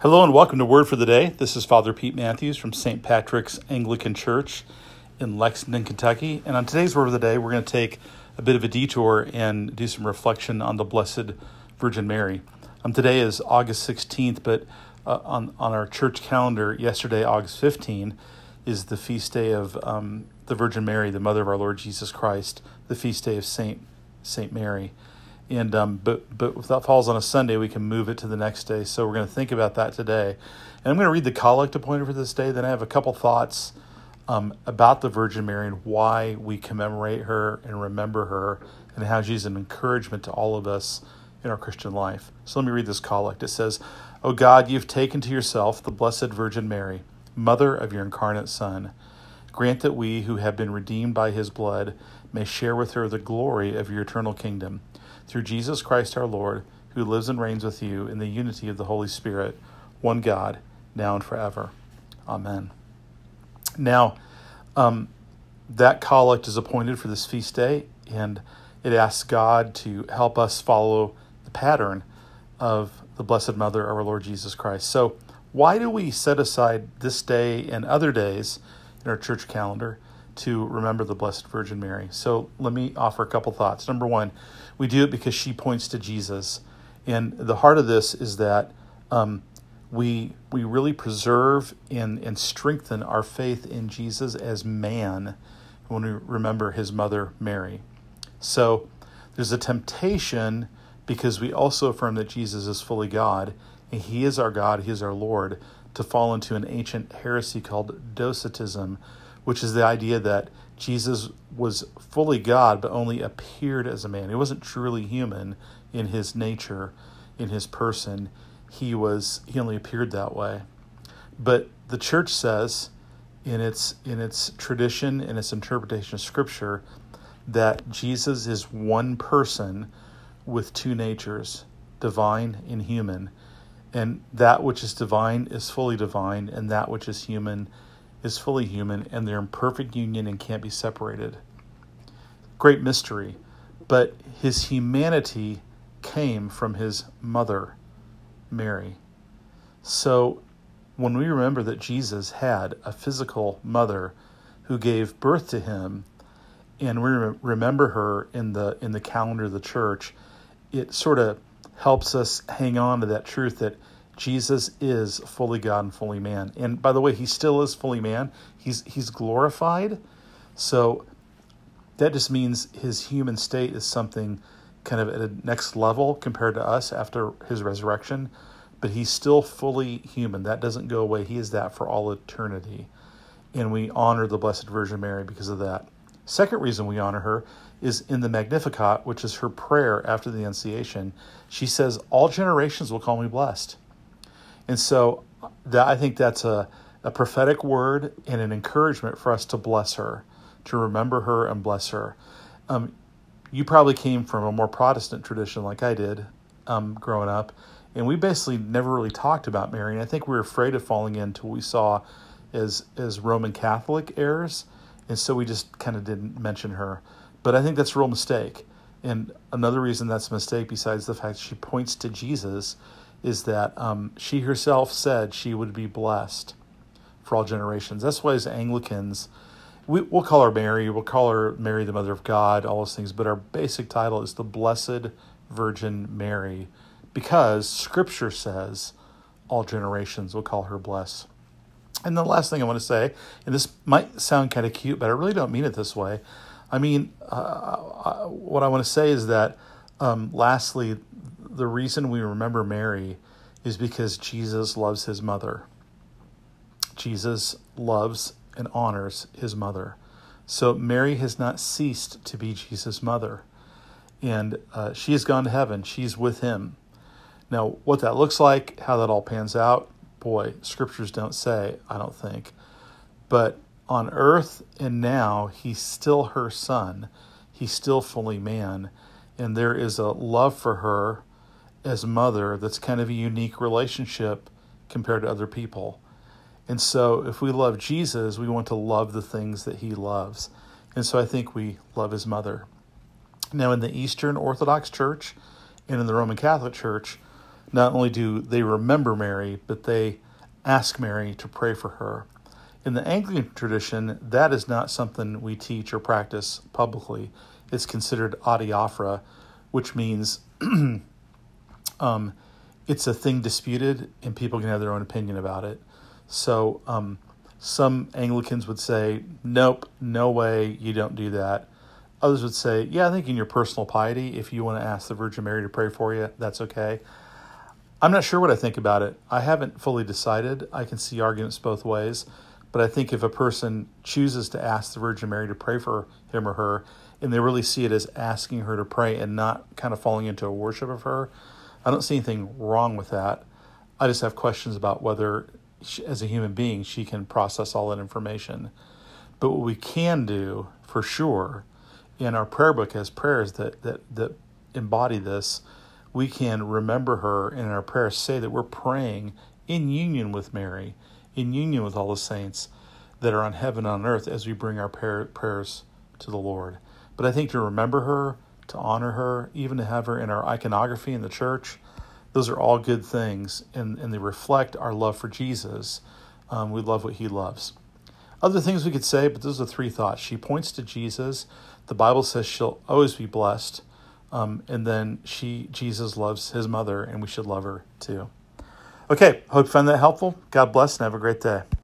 Hello and welcome to Word for the Day. This is Father Pete Matthews from St. Patrick's Anglican Church in Lexington, Kentucky. And on today's Word of the Day, we're going to take a bit of a detour and do some reflection on the Blessed Virgin Mary. Um, today is August 16th, but uh, on, on our church calendar, yesterday, August 15, is the feast day of um, the Virgin Mary, the mother of our Lord Jesus Christ, the feast day of Saint, Saint Mary and um, but but if that falls on a Sunday, we can move it to the next day. So we're going to think about that today, and I'm going to read the collect appointed for this day. Then I have a couple thoughts um, about the Virgin Mary and why we commemorate her and remember her, and how she's an encouragement to all of us in our Christian life. So let me read this collect. It says, "O God, you've taken to yourself the Blessed Virgin Mary, Mother of your incarnate Son." Grant that we, who have been redeemed by his blood, may share with her the glory of your eternal kingdom through Jesus Christ our Lord, who lives and reigns with you in the unity of the Holy Spirit, one God, now and forever. Amen. Now, um, that collect is appointed for this feast day, and it asks God to help us follow the pattern of the Blessed Mother of our Lord Jesus Christ. So, why do we set aside this day and other days in our church calendar to remember the Blessed Virgin Mary? So, let me offer a couple thoughts. Number one, we do it because she points to Jesus. And the heart of this is that um, we, we really preserve and, and strengthen our faith in Jesus as man when we remember his mother, Mary. So there's a temptation because we also affirm that Jesus is fully God and he is our God, he is our Lord, to fall into an ancient heresy called Docetism, which is the idea that Jesus was fully God, but only appeared as a man. He wasn't truly human in his nature, in his person. He was he only appeared that way. But the church says in its in its tradition in its interpretation of scripture that Jesus is one person with two natures, divine and human. And that which is divine is fully divine, and that which is human is fully human and they're in perfect union and can't be separated. Great mystery. But his humanity came from his mother, Mary. So when we remember that Jesus had a physical mother who gave birth to him, and we remember her in the in the calendar of the church, it sort of helps us hang on to that truth that Jesus is fully God and fully man. And by the way, he still is fully man. He's he's glorified. So that just means his human state is something kind of at a next level compared to us after his resurrection, but he's still fully human. That doesn't go away. He is that for all eternity. And we honor the Blessed Virgin Mary because of that. Second reason we honor her is in the Magnificat, which is her prayer after the Annunciation. She says, All generations will call me blessed. And so that, I think that's a, a prophetic word and an encouragement for us to bless her, to remember her and bless her. Um, you probably came from a more Protestant tradition like I did um, growing up, and we basically never really talked about Mary. And I think we were afraid of falling into what we saw as as Roman Catholic errors, and so we just kind of didn't mention her. But I think that's a real mistake. And another reason that's a mistake, besides the fact she points to Jesus, is that um, she herself said she would be blessed for all generations. That's why, as Anglicans, we, will call her Mary, we'll call her Mary, the Mother of God, all those things, but our basic title is the Blessed Virgin Mary because Scripture says all generations will call her blessed. And the last thing I want to say, and this might sound kind of cute, but I really don't mean it this way. I mean, uh, uh what I want to say is that, um, lastly, the reason we remember Mary is because Jesus loves his mother. Jesus loves and honors his mother. So Mary has not ceased to be Jesus' mother. And uh, she has gone to heaven. She's with him. Now, what that looks like, how that all pans out, boy, scriptures don't say, I don't think. But on earth and now, he's still her son. He's still fully man. And there is a love for her as mother that's kind of a unique relationship compared to other people. And so, if we love Jesus, we want to love the things that he loves. And so, I think we love his mother. Now, in the Eastern Orthodox Church and in the Roman Catholic Church, not only do they remember Mary, but they ask Mary to pray for her. In the Anglican tradition, that is not something we teach or practice publicly. It's considered adiaphora, which means um, it's a thing disputed and people can have their own opinion about it. So um, some Anglicans would say, nope, no way, you don't do that. Others would say, yeah, I think in your personal piety, if you want to ask the Virgin Mary to pray for you, that's okay. I'm not sure what I think about it. I haven't fully decided. I can see arguments both ways. But I think if a person chooses to ask the Virgin Mary to pray for him or her, and they really see it as asking her to pray and not kind of falling into a worship of her, I don't see anything wrong with that. I just have questions about whether, she, as a human being, she can process all that information. But what we can do for sure in our prayer book as prayers that, that, that embody this we can remember her in our prayers, say that we're praying in union with Mary, in union with all the saints that are on heaven and on earth as we bring our prayers to the Lord. But I think to remember her, to honor her, even to have her in our iconography in the church, those are all good things and, and they reflect our love for Jesus. Um, we love what he loves. Other things we could say, but those are three thoughts. She points to Jesus. The Bible says she'll always be blessed. Um, and then she, Jesus loves his mother, and we should love her too. Okay, hope you found that helpful. God bless and have a great day.